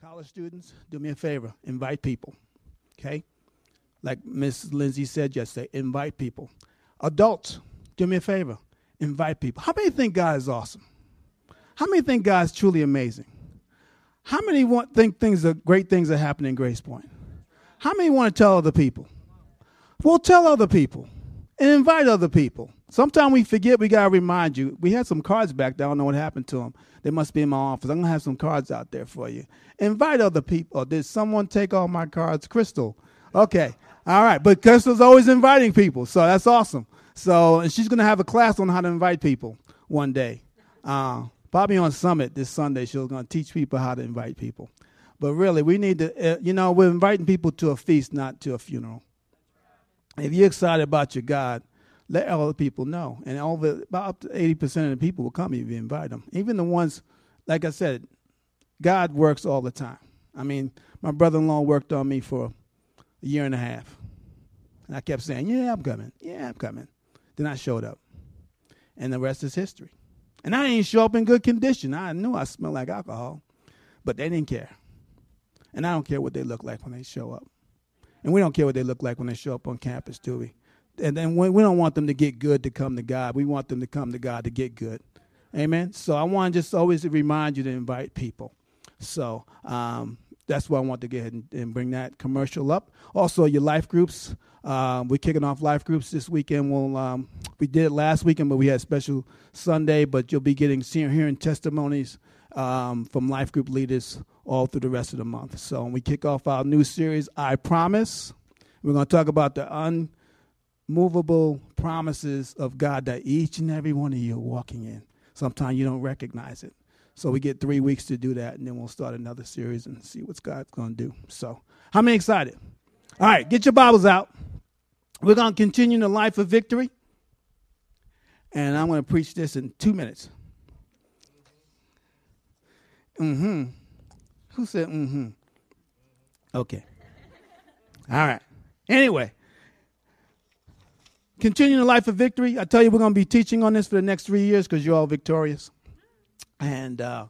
College students, do me a favor, invite people. Okay? Like Miss Lindsay said yesterday, invite people. Adults, do me a favor, invite people. How many think God is awesome? How many think God is truly amazing? How many want think things are great things are happening in Grace Point? How many want to tell other people? Well, tell other people and invite other people. Sometimes we forget, we got to remind you. We had some cards back there. I don't know what happened to them. They must be in my office. I'm to have some cards out there for you. Invite other people. Did someone take all my cards? Crystal. Okay. All right. But Crystal's always inviting people. So that's awesome. So, and she's to have a class on how to invite people one day. Uh, probably on Summit this Sunday, she's to teach people how to invite people. But really, we need to, uh, you know, we're inviting people to a feast, not to a funeral. If you're excited about your God, let all the people know. And over about 80% of the people will come if you invite them. Even the ones, like I said, God works all the time. I mean, my brother in law worked on me for a year and a half. And I kept saying, Yeah, I'm coming. Yeah, I'm coming. Then I showed up. And the rest is history. And I didn't show up in good condition. I knew I smelled like alcohol, but they didn't care. And I don't care what they look like when they show up. And we don't care what they look like when they show up on campus, do we? And then we, we don't want them to get good to come to God. We want them to come to God to get good. Amen. So I want to just always remind you to invite people. So um, that's why I want to get ahead and, and, bring that commercial up. Also, your life groups. Um, we're kicking off life groups this weekend. We'll, um, we did it last weekend, but we had special Sunday. But you'll be getting hearing testimonies um, from life group leaders all through the rest of the month. So we kick off our new series, I Promise, we're going to talk about the unmovable promises of God that each and every one of you are walking in. Sometimes you don't recognize it. So we get three weeks to do that, and then we'll start another series and see what God's going to do. So, how many excited? All right, get your Bibles out. We're going to continue the life of victory, and I'm going to preach this in two minutes. Mm-hmm. Who said mm-hmm? Okay. All right. Anyway, continuing the life of victory. I tell you, we're going to be teaching on this for the next three years because you're all victorious. And uh,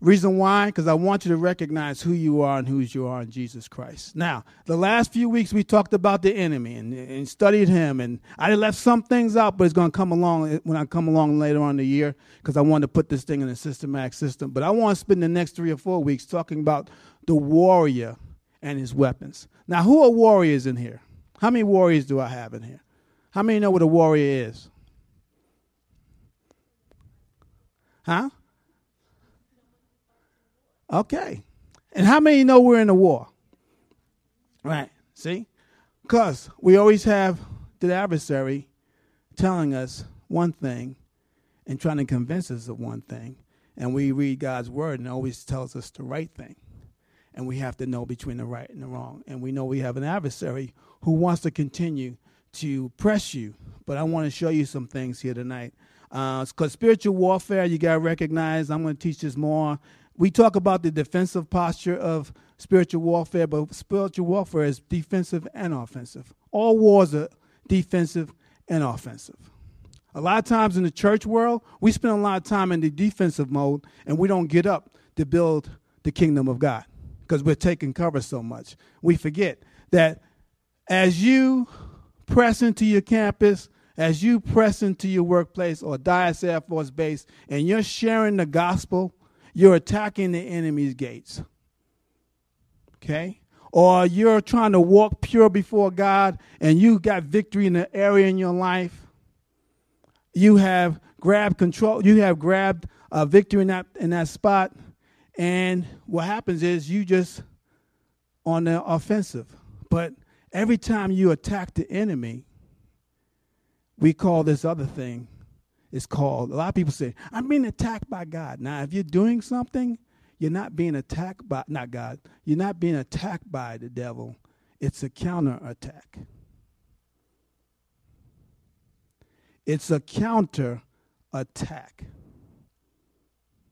reason why? Because I want you to recognize who you are and whose you are in Jesus Christ. Now, the last few weeks we talked about the enemy and, and studied him, and I left some things out, but it's going to come along when I come along later on in the year because I want to put this thing in a systematic system. But I want to spend the next three or four weeks talking about the warrior and his weapons. Now, who are warriors in here? How many warriors do I have in here? How many know what a warrior is? Huh? Okay. And how many know we're in a war? Right. See? Because we always have the adversary telling us one thing and trying to convince us of one thing. And we read God's word and always tells us the right thing. And we have to know between the right and the wrong. And we know we have an adversary who wants to continue to press you. But I want to show you some things here tonight. Because uh, spiritual warfare, you got to recognize, I'm going to teach this more we talk about the defensive posture of spiritual warfare, but spiritual warfare is defensive and offensive. All wars are defensive and offensive. A lot of times in the church world, we spend a lot of time in the defensive mode and we don't get up to build the kingdom of God because we're taking cover so much. We forget that as you press into your campus, as you press into your workplace or Dyess Air Force Base, and you're sharing the gospel you're attacking the enemy's gates. Okay? Or you're trying to walk pure before God and you got victory in an area in your life. You have grabbed control, you have grabbed a victory in that in that spot. And what happens is you just on the offensive. But every time you attack the enemy, we call this other thing it's called. A lot of people say, I'm being attacked by God. Now, if you're doing something, you're not being attacked by, not God, you're not being attacked by the devil. It's a counterattack. It's a counter attack.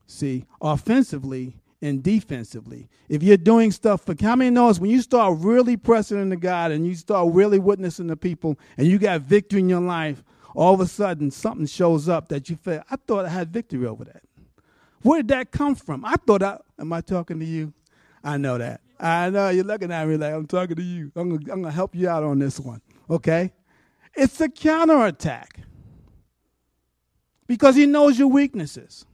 See, offensively and defensively. If you're doing stuff for how many knows when you start really pressing into God and you start really witnessing the people and you got victory in your life, all of a sudden something shows up that you feel, I thought I had victory over that. Where did that come from? I thought I, am I talking to you? I know that. I know you're looking at me like I'm talking to you. I'm gonna, I'm gonna help you out on this one. Okay? It's a counterattack because he knows your weaknesses.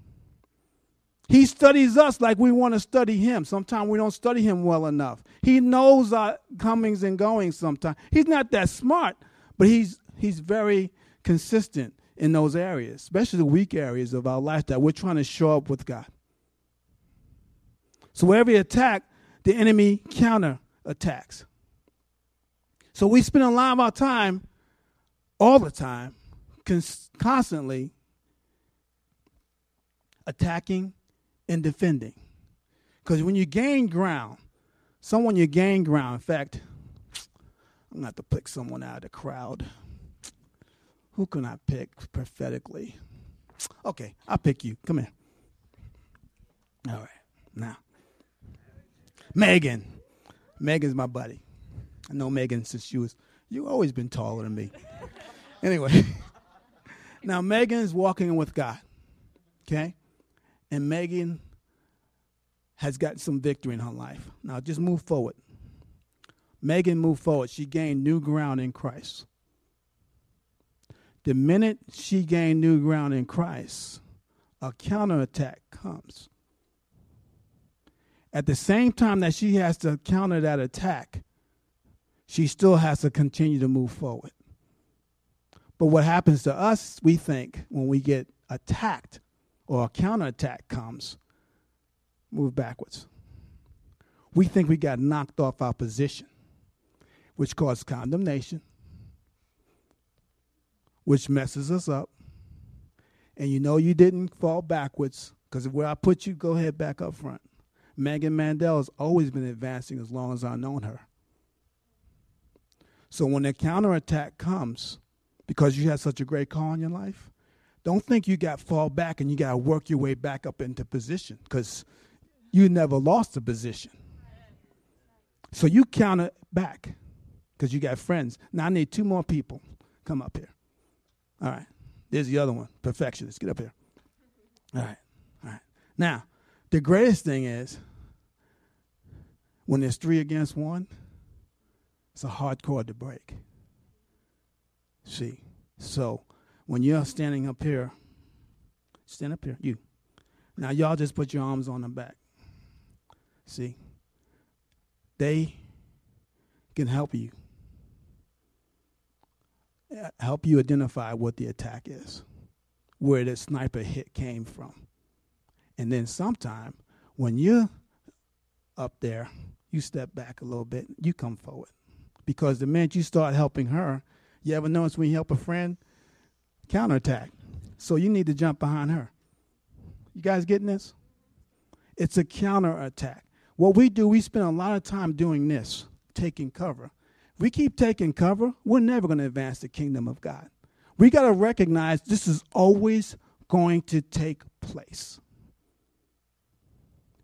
He studies us like we want to study him. Sometimes we don't study him well enough. He knows our comings and goings sometimes. He's not that smart, but he's he's very consistent in those areas, especially the weak areas of our life that we're trying to show up with God. So every attack, the enemy counter attacks. So we spend a lot of our time, all the time, cons- constantly attacking and defending. Because when you gain ground, someone you gain ground, in fact, I'm going to have to pick someone out of the crowd. Who can I pick prophetically? Okay, I'll pick you. Come here. All right. Now, Megan. Megan's my buddy. I know Megan since she was, you've always been taller than me. anyway, now Megan is walking with God, okay? And Megan has got some victory in her life. Now just move forward. Megan moved forward. She gained new ground in Christ. The minute she gained new ground in Christ, a counterattack comes. At the same time that she has to counter that attack, she still has to continue to move forward. But what happens to us, we think, when we get attacked or a counterattack comes, move backwards. We think we got knocked off our position, which causes condemnation, which messes us up. And you know you didn't fall backwards because where I put you, go ahead back up front. Megan Mandel has always been advancing as long as I've known her. So when the counterattack comes, because you had such a great call in your life, don't think you got fall back and you got to work your way back up into position because you never lost the position. So you counter back because you got friends. Now I need two more people. Come up here. All right. There's the other one, perfectionist. Get up here. All right. All right. Now, the greatest thing is when there's three against one, it's a hard chord to break. See? So when you're standing up here, stand up here, you. Now y'all just put your arms on the back. See? They can help you. Uh, help you identify what the attack is, where the sniper hit came from. And then sometime when you're up there, you step back a little bit, you come forward. Because the minute you start helping her, you ever notice when you help a friend? Counterattack. So you need to jump behind her. You guys getting this? It's a counterattack. What we do, we spend a lot of time doing this, taking cover. We keep taking cover, we're never going to advance the kingdom of God. We got to recognize this is always going to take place.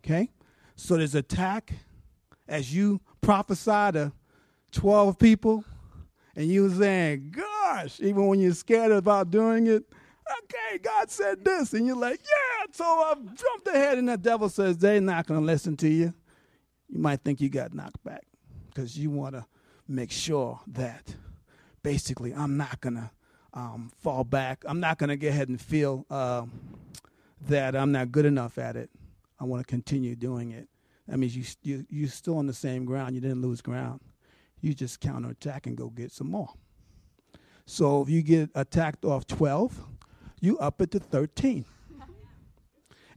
Okay? So there's attack as you prophesy to 12 people and you saying, gosh, even when you're scared about doing it, okay, God said this. And you're like, yeah, so I jumped ahead and the devil says they're not going to listen to you. You might think you got knocked back because you want to make sure that basically I'm not going to um, fall back. I'm not going to get ahead and feel uh, that I'm not good enough at it. I want to continue doing it. That means you, you, you're still on the same ground. You didn't lose ground. You just counterattack and go get some more. So if you get attacked off 12, you up it to 13.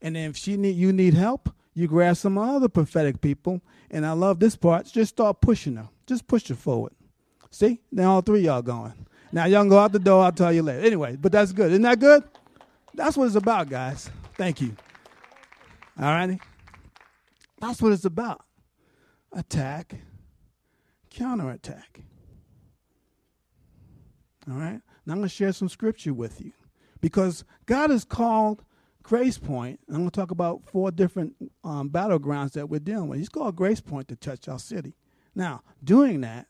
and then if she need, you need help, you grab some other prophetic people. And I love this part. Just start pushing her. Just push her forward. See? Now all three y'all going. Now y'all go out the door. I'll tell you later. Anyway, but that's good. Isn't that good? That's what it's about, guys. Thank you. All righty? That's what it's about. Attack, counterattack. All right? Now I'm going to share some scripture with you because God has called Grace Point. I'm going to talk about four different um, battlegrounds that we're dealing with. He's called Grace Point to touch our city. Now, doing that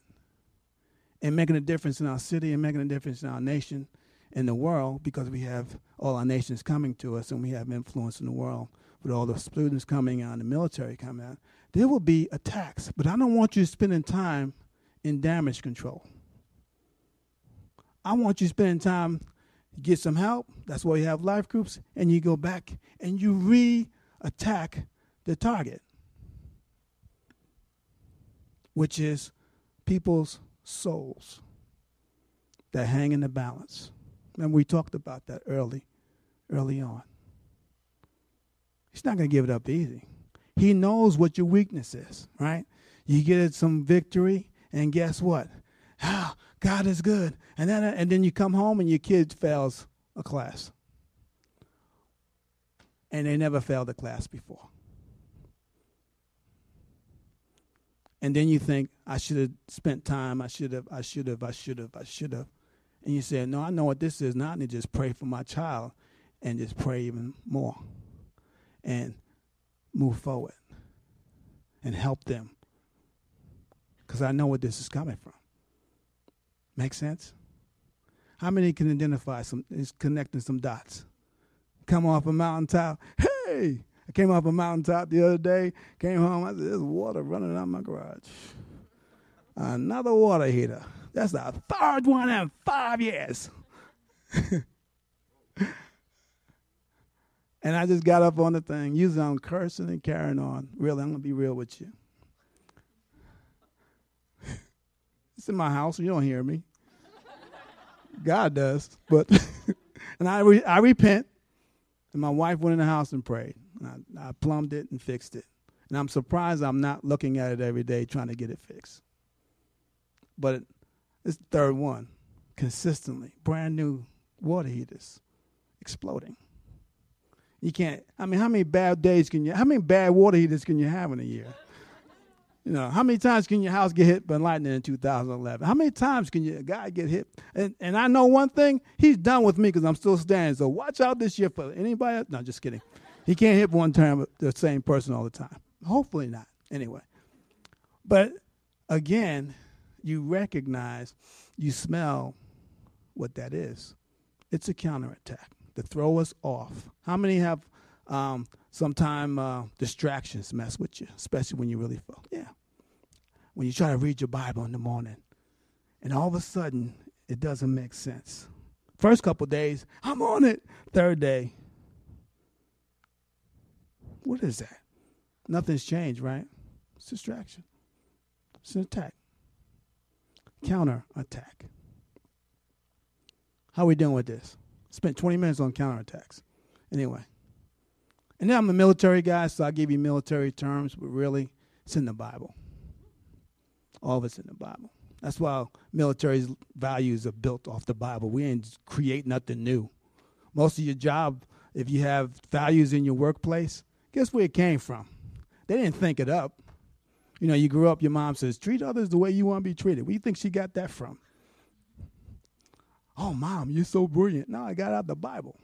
and making a difference in our city and making a difference in our nation in the world because we have all our nations coming to us and we have influence in the world with all the students coming out, the military coming out, there will be attacks. But I don't want you spending time in damage control. I want you spending time get some help. That's why you have life groups, and you go back and you re-attack the target, which is people's souls that hang in the balance. And we talked about that early, early on. He's not going to give it up easy. He knows what your weakness is, right? You get some victory, and guess what? Ah, God is good. And then, and then you come home and your kid fails a class. And they never failed a class before. And then you think, I should have spent time, I should have, I should have, I should have, I should have. And you say, No, I know what this is. Now I need to just pray for my child and just pray even more and move forward and help them. Because I know where this is coming from. Make sense? How many can identify some is connecting some dots? Come off a mountaintop. Hey! I came off a mountaintop the other day, came home, I said, There's water running out my garage. Another water heater. That's the third one in five years. and I just got up on the thing. Usually I'm cursing and carrying on. Really, I'm going to be real with you. It's in my house. You don't hear me. God does. But and I re- I repent. And my wife went in the house and prayed. And I, I plumbed it and fixed it. And I'm surprised I'm not looking at it every day trying to get it fixed. But it, it's the third one, consistently, brand new water heaters, exploding. You can't. I mean, how many bad days can you? How many bad water heaters can you have in a year? You know, how many times can your house get hit by lightning in 2011? How many times can your guy get hit? And and I know one thing, he's done with me because I'm still standing. So watch out this year for anybody. Else. No, just kidding. He can't hit one time the same person all the time. Hopefully not. Anyway, but again, you recognize, you smell what that is. It's a counterattack to throw us off. How many have um, Sometimes uh, distractions mess with you, especially when you really feel. Yeah. When you try to read your Bible in the morning, and all of a sudden it doesn't make sense. First couple days, I'm on it. Third day, what is that? Nothing's changed, right? It's distraction. It's an attack. Counter attack. How are we doing with this? Spent 20 minutes on counterattacks. Anyway. And then I'm a military guy, so I give you military terms, but really, it's in the Bible. All of it's in the Bible. That's why military values are built off the Bible. We ain't create nothing new. Most of your job, if you have values in your workplace, guess where it came from? They didn't think it up. You know, you grew up, your mom says, treat others the way you want to be treated. Where do you think she got that from? Oh, mom, you're so brilliant. No, I got out the Bible.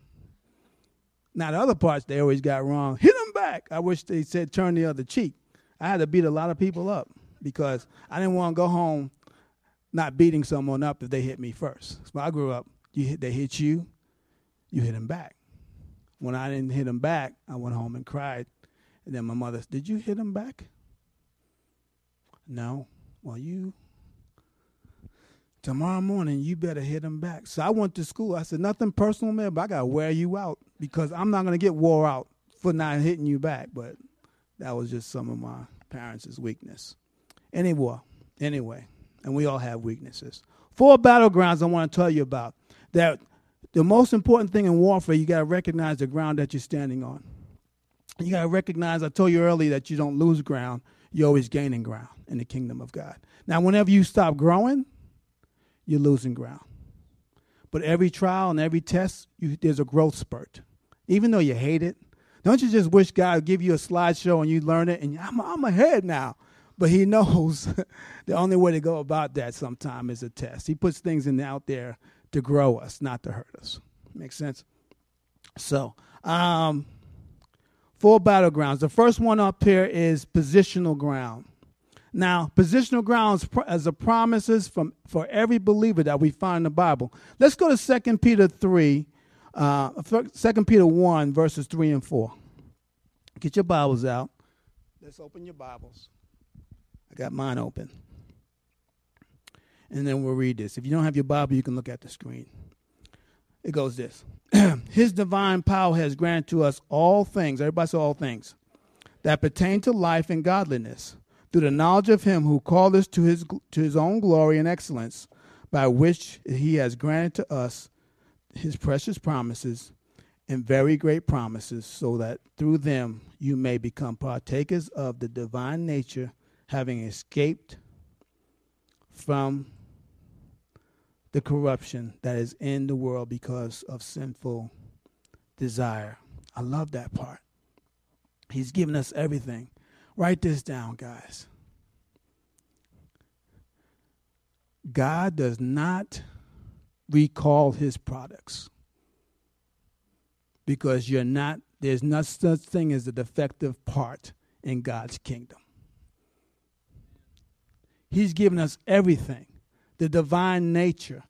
Now the other parts they always got wrong. Hit them back. I wish they said turn the other cheek. I had to beat a lot of people up because I didn't want to go home not beating someone up if they hit me first. So I grew up, you hit, they hit you, you hit them back. When I didn't hit them back, I went home and cried. And then my mother, said, did you hit them back? No. Well, you tomorrow morning you better hit them back. So I went to school. I said, nothing personal, man, but I gotta wear you out because I'm not gonna get wore out for not hitting you back. But that was just some of my parents' weakness. Anyway, anyway, and we all have weaknesses. Four battlegrounds I want to tell you about. That the most important thing in warfare, you gotta recognize the ground that you're standing on. You gotta recognize, I told you earlier that you don't lose ground, you're always gaining ground in the kingdom of God. Now, whenever you stop growing, you're losing ground. But every trial and every test, you, there's a growth spurt. Even though you hate it, don't you just wish God would give you a slideshow and you learn it and I'm, I'm ahead now? But He knows the only way to go about that sometime is a test. He puts things in out there to grow us, not to hurt us. Makes sense? So, um, four battlegrounds. The first one up here is positional ground. Now, positional grounds as a promises from for every believer that we find in the Bible. Let's go to 2 Peter 3, uh, 2 Peter 1, verses 3 and 4. Get your Bibles out. Let's open your Bibles. I got mine open. And then we'll read this. If you don't have your Bible, you can look at the screen. It goes this His divine power has granted to us all things, everybody say all things, that pertain to life and godliness, through the knowledge of Him who called us to His, to his own glory and excellence, by which He has granted to us His precious promises and very great promises, so that through them you may become partakers of the divine nature, having escaped from the corruption that is in the world because of sinful desire. I love that part. He's given us everything. Write this down, guys. God does not recall his products because you're not there's no such thing as a defective part in God's kingdom. He's given us everything the divine nature,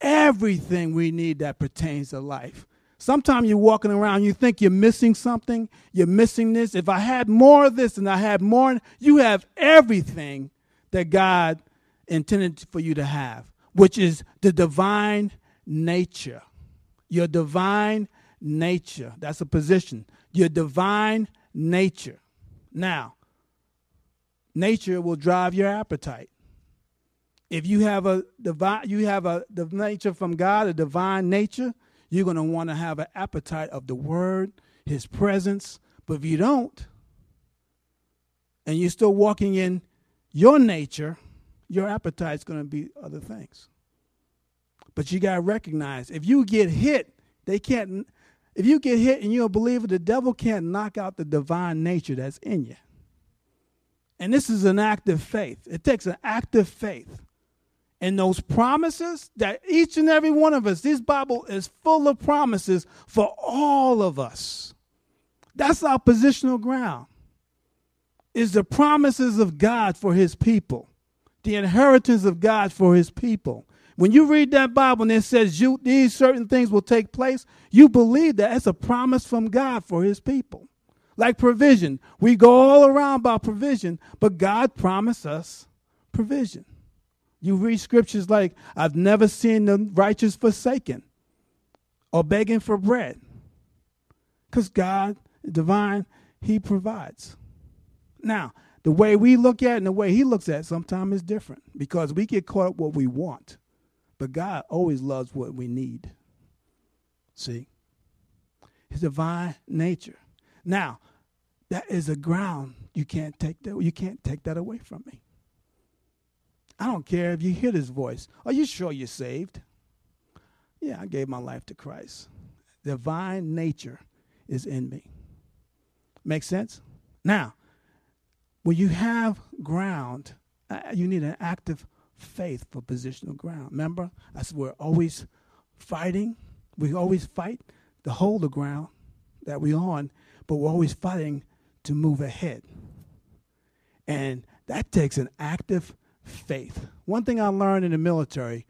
everything we need that pertains to life. Sometimes you're walking around, you think you're missing something, you're missing this. If I had more of this and I had more, you have everything that God intended for you to have, which is the divine nature. Your divine nature. That's a position. Your divine nature. Now, nature will drive your appetite. If you have a divine, you have a the nature from God, a divine nature, you're going to want to have an appetite of the Word, His presence. But if you don't, and you're still walking in your nature, your appetite's going to be other things. But you got to recognize if you get hit, they can't. If you get hit and you're a believer, the devil can't knock out the divine nature that's in you. And this is an act of faith. It takes an act of faith and those promises that each and every one of us, this Bible is full of promises for all of us. That's our positional ground. Is the promises of God for his people, the inheritance of God for his people. When you read that Bible and it says you, these certain things will take place, you believe that it's a promise from God for his people. Like provision. We go all around about provision, but God promised us provision. You read scriptures like, I've never seen the righteous forsaken or begging for bread. Because God, divine, He provides. Now, the way we look at it and the way He looks at it sometimes is different because we get caught up what we want. But God always loves what we need. See? His divine nature. Now, that is a ground you can't take that you can't take that away from me. I don't care if you hear this voice. Are you sure you're saved? Yeah, I gave my life to Christ. Divine nature is in me. Make sense? Now, when you have ground, uh, you need an active faith for positional ground. Remember, I said we're always fighting. We always fight to hold the ground that we're on, but we're always fighting to move ahead. And that takes an active faith. One thing I learned in the military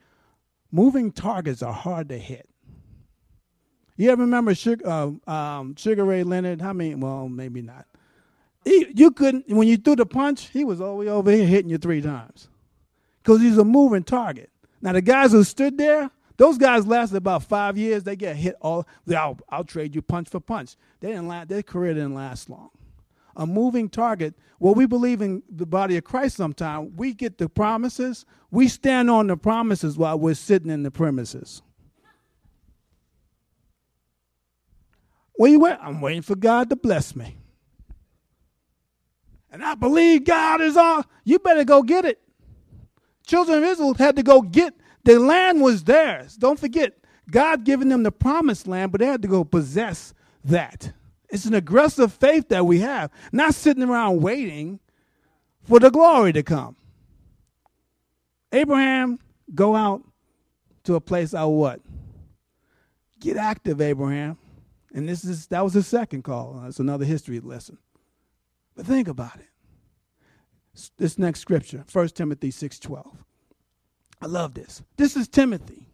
moving targets are hard to hit. You ever remember Sugar, uh, um, Sugar Ray Leonard? How many? Well, maybe not. He, you couldn't, when you threw the punch, he was all the way over here hitting you three times because he's a moving target. Now, the guys who stood there, those guys lasted about five years. They get hit all. I'll, I'll trade you punch for punch. They didn't last, their career didn't last long a moving target. Well, we believe in the body of Christ sometimes. We get the promises, we stand on the promises while we're sitting in the premises. Where you? I'm waiting for God to bless me. And I believe God is all. You better go get it. Children of Israel had to go get the land was theirs. Don't forget, God given them the promised land, but they had to go possess that. It's an aggressive faith that we have, not sitting around waiting for the glory to come. Abraham, go out to a place I what? Get active, Abraham. And this is that was the second call. That's another history lesson. But think about it. This next scripture, 1 Timothy 6:12. I love this. This is Timothy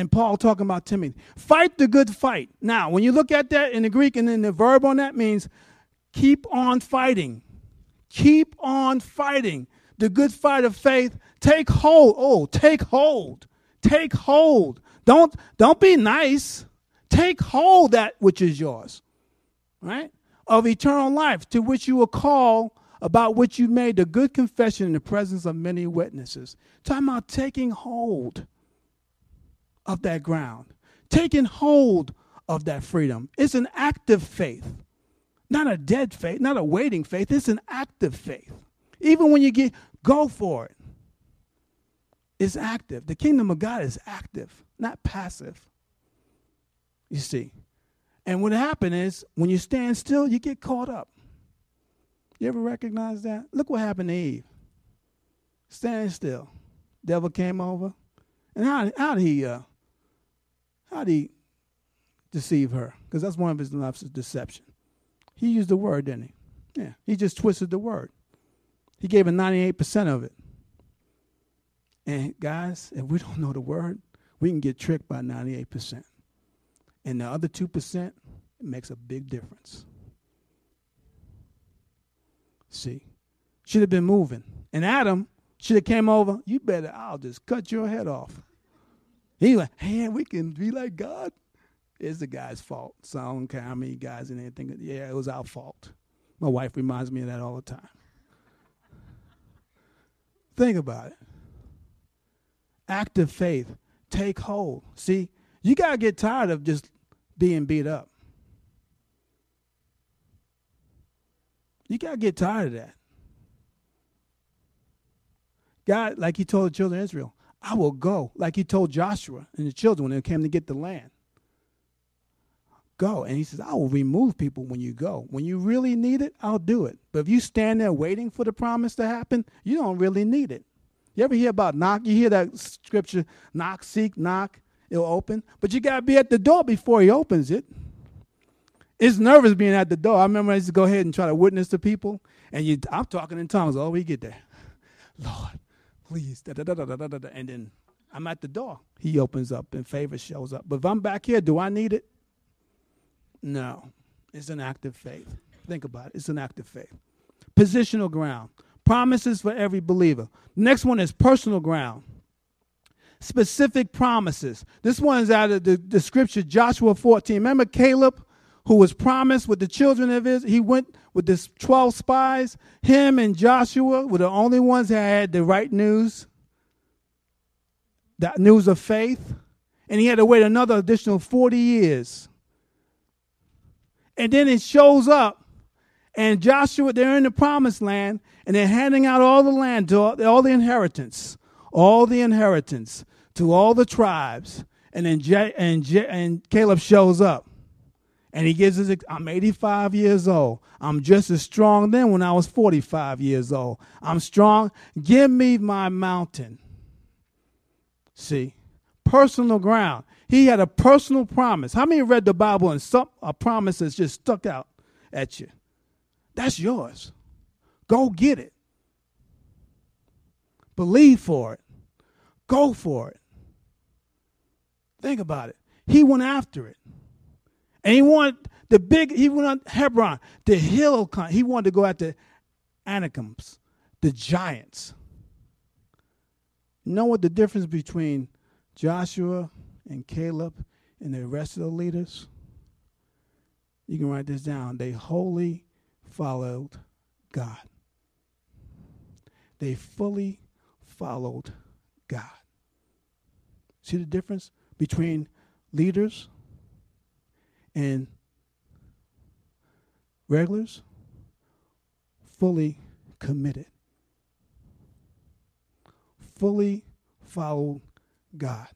and Paul talking about Timothy. Fight the good fight. Now, when you look at that in the Greek and then the verb on that means Keep on fighting. Keep on fighting. The good fight of faith. Take hold. Oh, take hold. Take hold. Don't don't be nice. Take hold that which is yours. Right? Of eternal life to which you were called about which you made a good confession in the presence of many witnesses. Talking about taking hold of that ground, taking hold of that freedom. It's an active faith, not a dead faith, not a waiting faith. It's an active faith. Even when you get, go for it. It's active. The kingdom of God is active, not passive. You see. And what happened is when you stand still, you get caught up. You ever recognize that? Look what happened to Eve. Stand still. Devil came over. And how, how did he uh, how did he deceive her? Because that's one of his loves of deception. He used the word, didn't he? Yeah. He just twisted the word. He gave her 98% of it. And guys, if we don't know the word, we can get tricked by 98%. And the other 2%, it makes a big difference. See, should have been moving. And Adam should have came over. You better, I'll just cut your head off. He like, hey, we can be like God. It's the guy's fault. So I don't care how many guys and anything. Yeah, it was our fault. My wife reminds me of that all the time. Think about it. Active faith. Take hold. See, you got to get tired of just being beat up. You got to get tired of that. God, like he told the children of Israel, I will go, like he told Joshua and the children when they came to get the land. Go. And he says, I will remove people when you go. When you really need it, I'll do it. But if you stand there waiting for the promise to happen, you don't really need it. You ever hear about knock? You hear that scripture, knock, seek, knock, it'll open. But you got to be at the door before he opens it. It's nervous being at the door. I remember I used to go ahead and try to witness to people, and you, I'm talking in tongues. Oh, we get there. Lord, please. Da, da, da, da, da, da, da. And then I'm at the door. He opens up and favor shows up. But if I'm back here, do I need it? No. It's an active faith. Think about it. It's an active faith. Positional ground. Promises for every believer. Next one is personal ground. Specific promises. This one is out of the, the scripture, Joshua 14. Remember Caleb who was promised with the children of Israel. He went with the 12 spies. Him and Joshua were the only ones that had the right news, the news of faith. And he had to wait another additional 40 years. And then it shows up, and Joshua, they're in the promised land, and they're handing out all the land to all, all the inheritance, all the inheritance to all the tribes. And then J, and, J, and Caleb shows up. And he gives us, I'm 85 years old. I'm just as strong then when I was 45 years old. I'm strong. Give me my mountain. See, personal ground. He had a personal promise. How many read the Bible and some a promise has just stuck out at you? That's yours. Go get it. Believe for it. Go for it. Think about it. He went after it. And he wanted the big, he went on Hebron, the hill, he wanted to go after Anakims, the giants. You know what the difference between Joshua and Caleb and the rest of the leaders? You can write this down. They wholly followed God. They fully followed God. See the difference between leaders and regulars fully committed, fully followed God.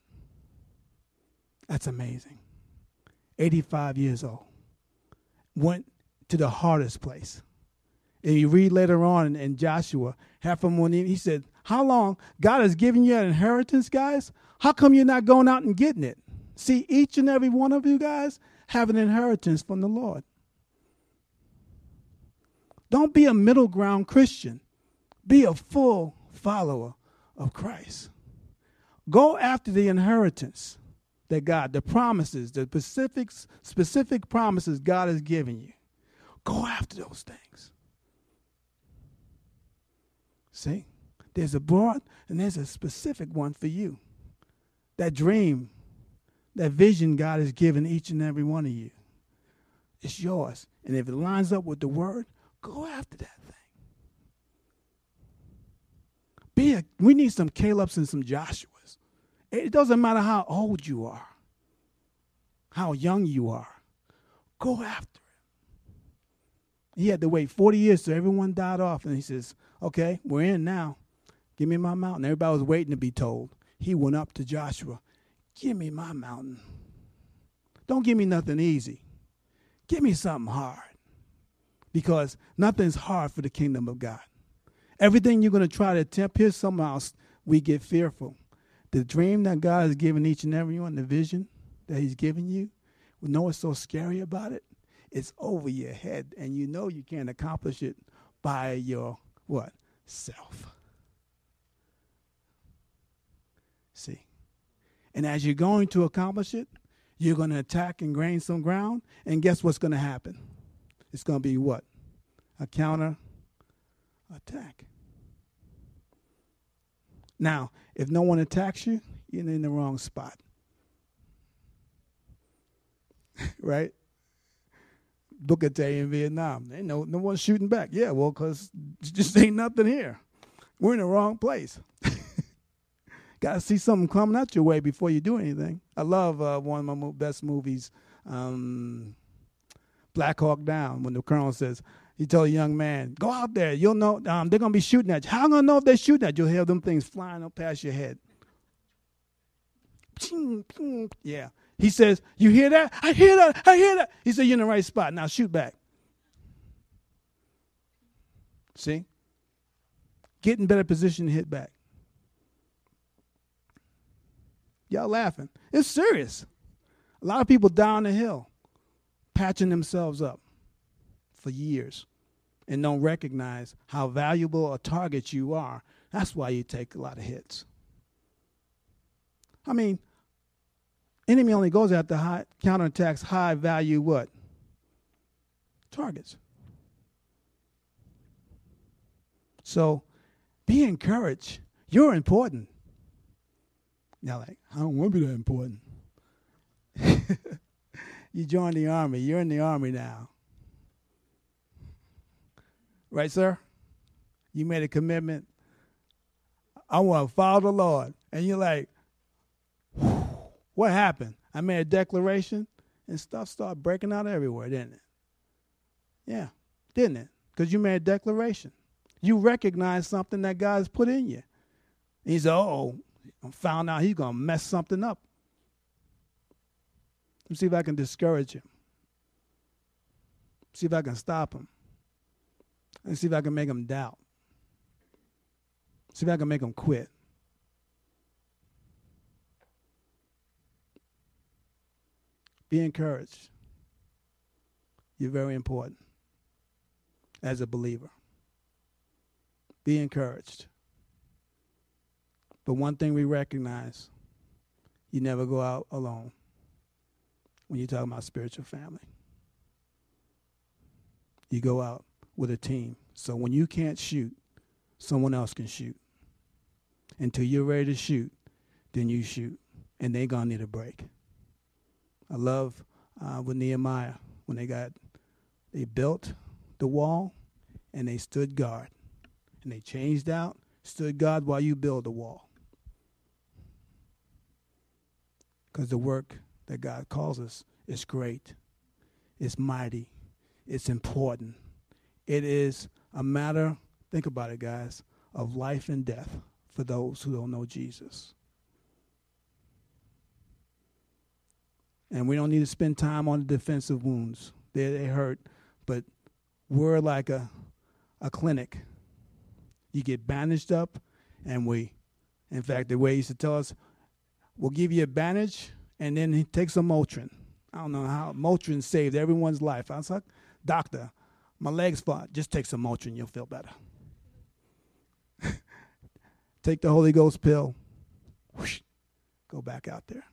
That's amazing. 85 years old. Went to the hardest place. And you read later on in, Joshua, half of them he said, How long? God has given you an inheritance, guys. How come you're not going out and getting it? See, each and every one of you guys have an inheritance from the Lord. Don't be a middle ground Christian. Be a full follower of Christ. Go after the inheritance that God, the promises, the specific, specific promises God has given you. Go after those things. See? There's a broad and there's a specific one for you. That dream, that vision God has given each and every one of you. It's yours. And if it lines up with the word, go after that thing. Be a, we need some Caleb's and some Joshua's. It doesn't matter how old you are, how young you are. Go after it. He had to wait 40 years so everyone died off. And he says, Okay, we're in now. Give me my mountain. Everybody was waiting to be told. He went up to Joshua. Give me my mountain. Don't give me nothing easy. Give me something hard. Because nothing's hard for the kingdom of God. Everything you're going to try to attempt, here somehow we get fearful. The dream that God has given each and every one, the vision that He's given you, we know what's so scary about it? It's over your head, and you know you can't accomplish it by your what? Self. See. And as you're going to accomplish it, you're going to attack and gain some ground. And guess what's going to happen? It's going to be what? A counter attack. Now, if no one attacks you, you're in the wrong spot. right? Booker T in Vietnam. Ain't no no one shooting back. Yeah, well, because just ain't nothing here. We're in the wrong place. Got to see something coming out your way before you do anything. I love uh, one of my best movies, um, Black Hawk Down, when the colonel says, he told a young man, "Go out there. You'll know um, they're gonna be shooting at you. How am I gonna know if they're shooting at you? You'll hear them things flying up past your head. Yeah. He says, "You hear that? I hear that. I hear that." He said, "You're in the right spot. Now shoot back." See? Get in better position to hit back. Y'all laughing. It's serious. A lot of people down the hill patching themselves up for years and don't recognize how valuable a target you are. That's why you take a lot of hits. I mean, enemy only goes after high counterattacks high value what? Targets. So be encouraged. You're important. Now, like, I don't want to be that important. you joined the army. You're in the army now. Right, sir? You made a commitment. I want to follow the Lord. And you're like, what happened? I made a declaration and stuff started breaking out everywhere, didn't it? Yeah, didn't it? Because you made a declaration. You recognize something that God's put in you. And said, oh, found out he's going to mess something up. Let me see if I can discourage him. See if I can stop him. And see if I can make him doubt. See if I can make him quit. Be encouraged. You're very important as a believer. Be encouraged. But one thing we recognize you never go out alone when you're talking about spiritual family. You go out with a team. So when you can't shoot, someone else can shoot. Until you're ready to shoot, then you shoot. And they're going to need a break. I love uh, with Nehemiah when they got, they built the wall and they stood guard. And they changed out, stood guard while you build the wall. Because the work that God calls us is great, it's mighty, it's important. It is a matter, think about it, guys, of life and death for those who don't know Jesus. And we don't need to spend time on the defensive wounds. They, they hurt, but we're like a, a clinic. You get bandaged up, and we, in fact, the way he used to tell us, we'll give you a bandage, and then he takes some Motrin. I don't know how Motrin saved everyone's life. I was like, doctor, my legs fought. Just take some Motrin, you'll feel better. take the Holy Ghost pill. Whoosh, go back out there.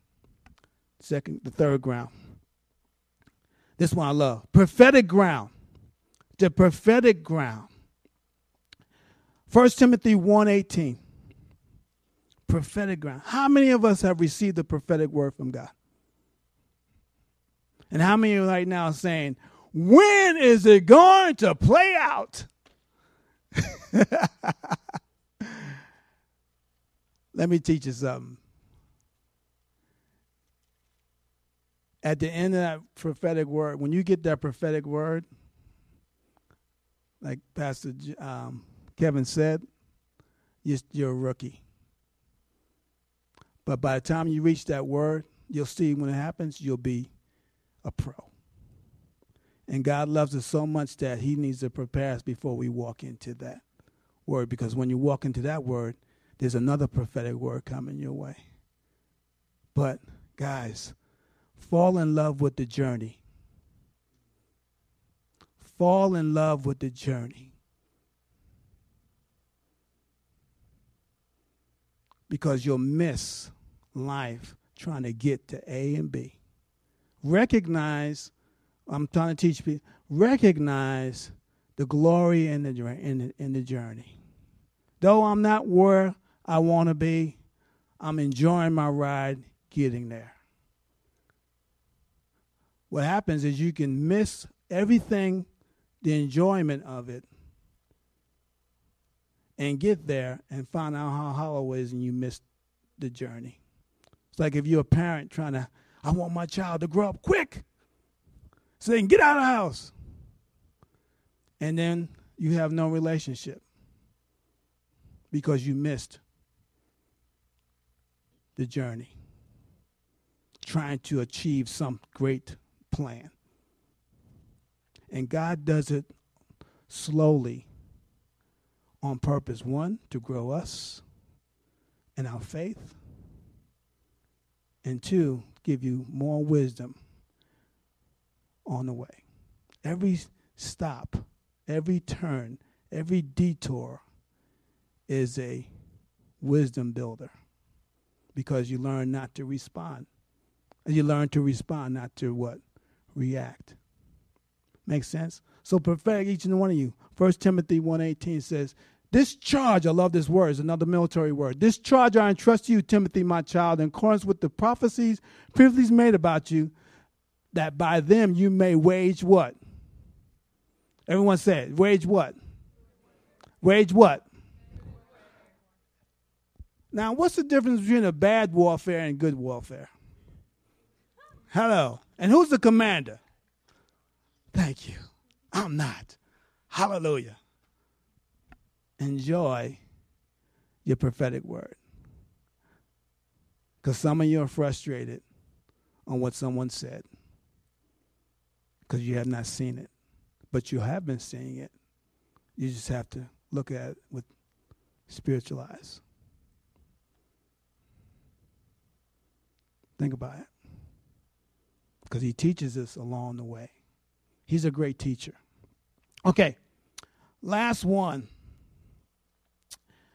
Second, the third ground. This one I love. Prophetic ground. the prophetic ground. 1 Timothy 1:18. Prophetic ground. How many of us have received the prophetic word from God? And how many right now are saying, when is it going to play out? Let me teach you something. At the end of that prophetic word, when you get that prophetic word, like Pastor um, Kevin said, you're a rookie. But by the time you reach that word, you'll see when it happens, you'll be a pro. And God loves us so much that He needs to prepare us before we walk into that word. Because when you walk into that word, there's another prophetic word coming your way. But, guys, fall in love with the journey. Fall in love with the journey. Because you'll miss life trying to get to A and B. Recognize, I'm trying to teach people, recognize the glory in the, in the, in the journey. Though I'm not where I want to be, I'm enjoying my ride getting there. What happens is you can miss everything, the enjoyment of it, and get there and find out how hollow it is and you miss the journey. It's like if you're a parent trying to, I want my child to grow up quick so they can get out of the house. And then you have no relationship because you missed the journey, trying to achieve some great plan. And God does it slowly on purpose. One, to grow us in our faith, and two, give you more wisdom on the way. Every stop, every turn, every detour is a wisdom builder because you learn not to respond. And you learn to respond, not to what? React. Makes sense? So perfect each and one of you. First Timothy 1.18 says, this charge, I love this word, is another military word. This charge I entrust to you, Timothy, my child, in accordance with the prophecies previously made about you, that by them you may wage what? Everyone said, wage what? Wage what? Now, what's the difference between a bad warfare and good warfare? Hello. And who's the commander? Thank you. I'm not. Hallelujah enjoy your prophetic word. Because some of you are frustrated on what someone said because you have not seen it. But you have been seeing it. You just have to look at it with spiritual eyes. Think about it. Because he teaches us along the way. He's a great teacher. Okay, last one.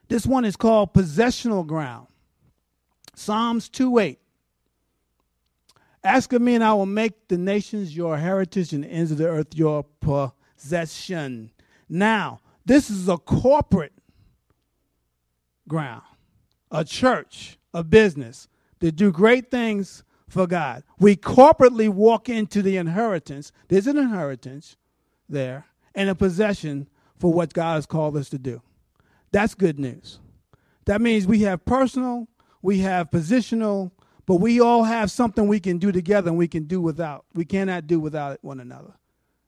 This one is called possessional ground. Psalms 2 8. Ask of me, and I will make the nations your heritage and the ends of the earth your possession. Now, this is a corporate ground, a church, a business that do great things for God. We corporately walk into the inheritance. There's an inheritance there and a possession for what God has called us to do. That's good news. That means we have personal, we have positional, but we all have something we can do together and we can do without. We cannot do without one another.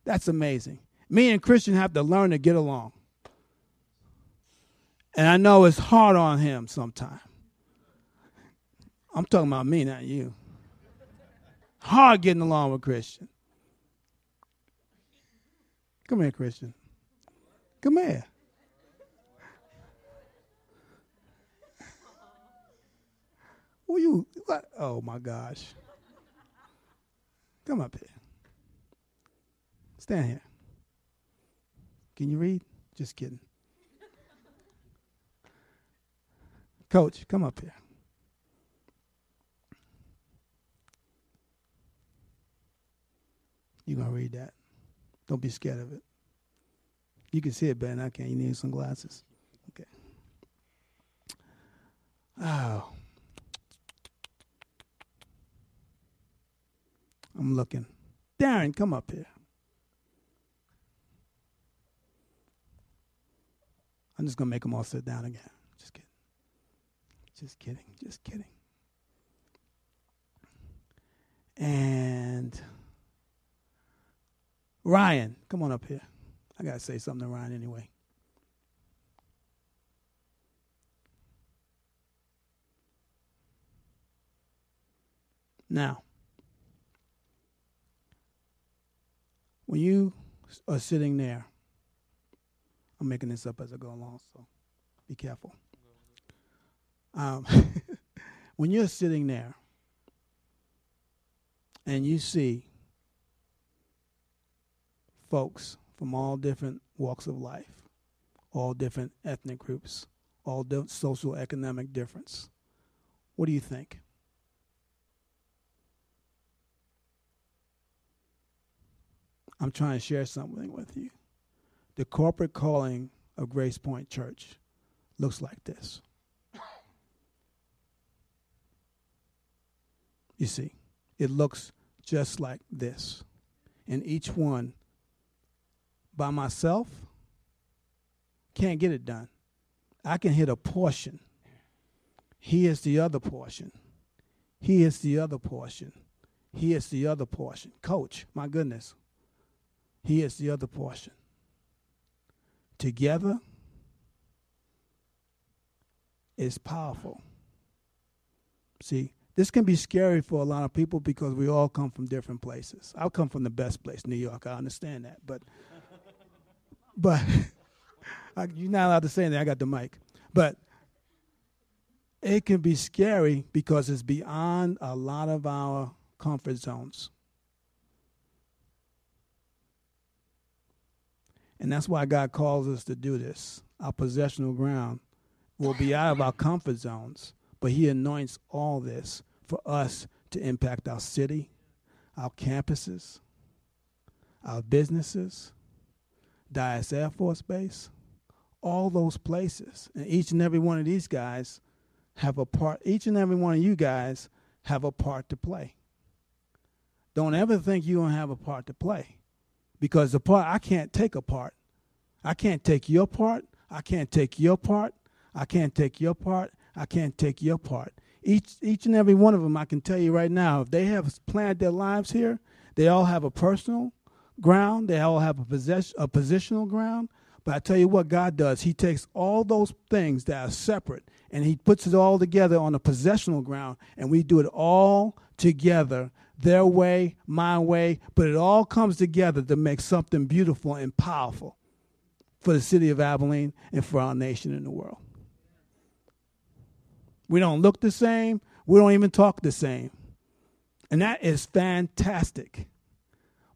That's amazing. Me and Christian have to learn to get along. And I know it's hard on him sometimes. I'm talking about me, not you. Hard getting along with Christian. Come here, Christian. Come here. Who you? What? Oh my gosh. Come up here. Stand here. Can you read? Just kidding. Coach, come up here. You're going to read that. Don't be scared of it. You can see it better than I can. You need some glasses. Okay. Oh. I'm looking. Darren, come up here. I'm just going to make them all sit down again. Just kidding. Just kidding. Just kidding. And Ryan, come on up here. I got to say something to Ryan anyway. Now, when you are sitting there, I'm making this up as I go along, so be careful. Um, when you're sitting there and you see folks from all different walks of life, all different ethnic groups, all di- social economic difference, what do you think? I'm trying to share something with you. The corporate calling of Grace Point Church looks like this. You see, it looks just like this. And each one by myself can't get it done. I can hit a portion. He is the other portion. He is the other portion. He is the other portion. Coach, my goodness. He is the other portion. Together is powerful. See, this can be scary for a lot of people because we all come from different places. I come from the best place, New York. I understand that, but but I, you're not allowed to say anything. I got the mic, but it can be scary because it's beyond a lot of our comfort zones. And that's why God calls us to do this. Our possessional ground will be out of our comfort zones, but He anoints all this for us to impact our city, our campuses, our businesses, Dyess Air Force Base, all those places. And each and every one of these guys have a part, each and every one of you guys have a part to play. Don't ever think you don't have a part to play. Because the part, I can't take a part. I can't take your part. I can't take your part. I can't take your part. I can't take your part. Each, each and every one of them, I can tell you right now, if they have planned their lives here, they all have a personal ground. They all have a, possess, a positional ground. But I tell you what God does. He takes all those things that are separate and he puts it all together on a possessional ground, and we do it all together, their way, my way, but it all comes together to make something beautiful and powerful for the city of Abilene and for our nation and the world. We don't look the same, we don't even talk the same. And that is fantastic.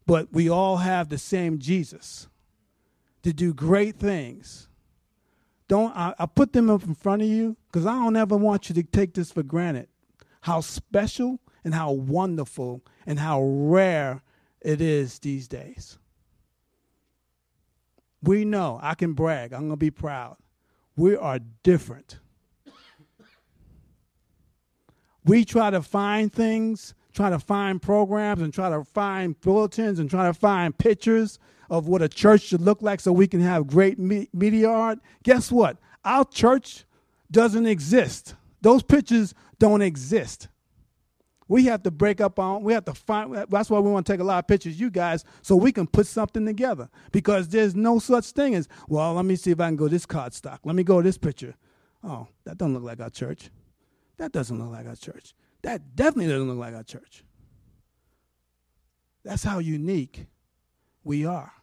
But we all have the same Jesus to do great things. Don't I, I put them up in front of you because I don't ever want you to take this for granted. How special and how wonderful and how rare it is these days. We know, I can brag, I'm going to be proud. We are different. We try to find things, try to find programs, and try to find bulletins and try to find pictures of what a church should look like so we can have great me- media art. Guess what? Our church doesn't exist. Those pictures don't exist. We have to break up on, we have to find, that's why we want to take a lot of pictures, you guys, so we can put something together. Because there's no such thing as, well, let me see if I can go this card stock. Let me go this picture. Oh, that doesn't look like our church. That doesn't look like our church. That definitely doesn't look like our church. That's how unique we are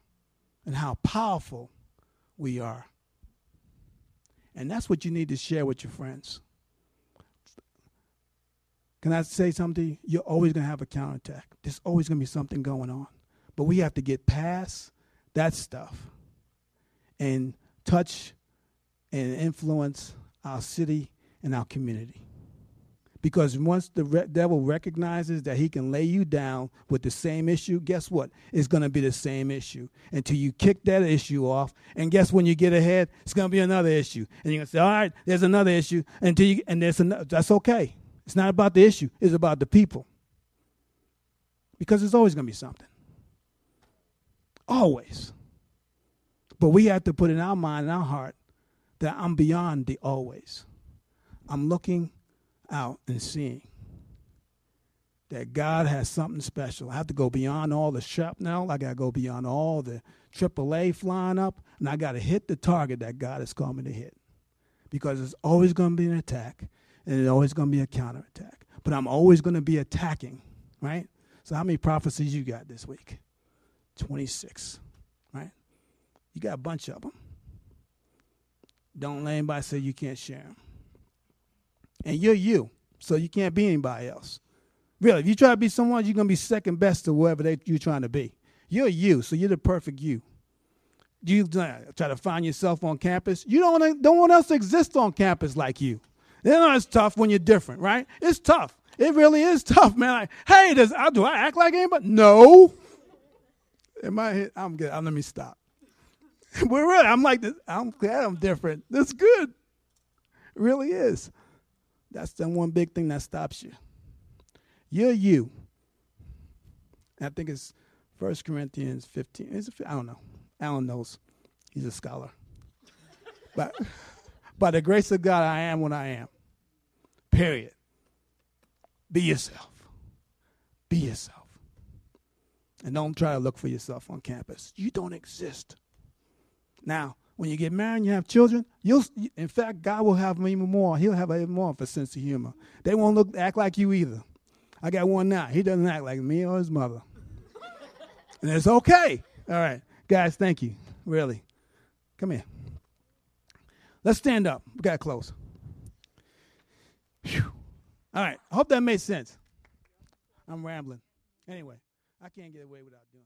and how powerful we are. And that's what you need to share with your friends. Can I say something? You're always going to have a counterattack. There's always going to be something going on. But we have to get past that stuff and touch and influence our city and our community. Because once the re- devil recognizes that he can lay you down with the same issue, guess what? It's going to be the same issue until you kick that issue off. And guess when you get ahead, it's going to be another issue. And you're going to say, all right, there's another issue. Until you, and there's that's okay. It's not about the issue, it's about the people. Because there's always going to be something. Always. But we have to put in our mind and our heart that I'm beyond the always. I'm looking out and seeing that God has something special. I have to go beyond all the shrapnel. I got to go beyond all the AAA flying up, and I got to hit the target that God has called me to hit. Because it's always going to be an attack, and it's always going to be a counterattack. But I'm always going to be attacking, right? So how many prophecies you got this week? 26, right? You got a bunch of them. Don't let anybody say you can't share them. And you're you, so you can't be anybody else. Really, if you try to be someone, you're going to be second best to whoever they, you're trying to be. You're you, so you're the perfect you. You try to find yourself on campus. You don't want no one else exists on campus like you. You know it's tough when you're different, right? It's tough. It really is tough, man. Like, hey, does I do I act like anybody? No. Am I? I'm good. I'm, let me stop. We're really. I'm like this. I'm glad I'm different. That's good. It really is. That's the one big thing that stops you. You're you. I think it's First Corinthians 15. Is it, I don't know. Alan knows. He's a scholar. but by the grace of God, I am what I am. Period. Be yourself. Be yourself. And don't try to look for yourself on campus. You don't exist. Now, when you get married and you have children, you'll in fact God will have even more. He'll have even more of a sense of humor. They won't look act like you either. I got one now. He doesn't act like me or his mother. and it's okay. All right. Guys, thank you. Really. Come here. Let's stand up. We got to close. Whew. All right. I hope that made sense. I'm rambling. Anyway, I can't get away without doing.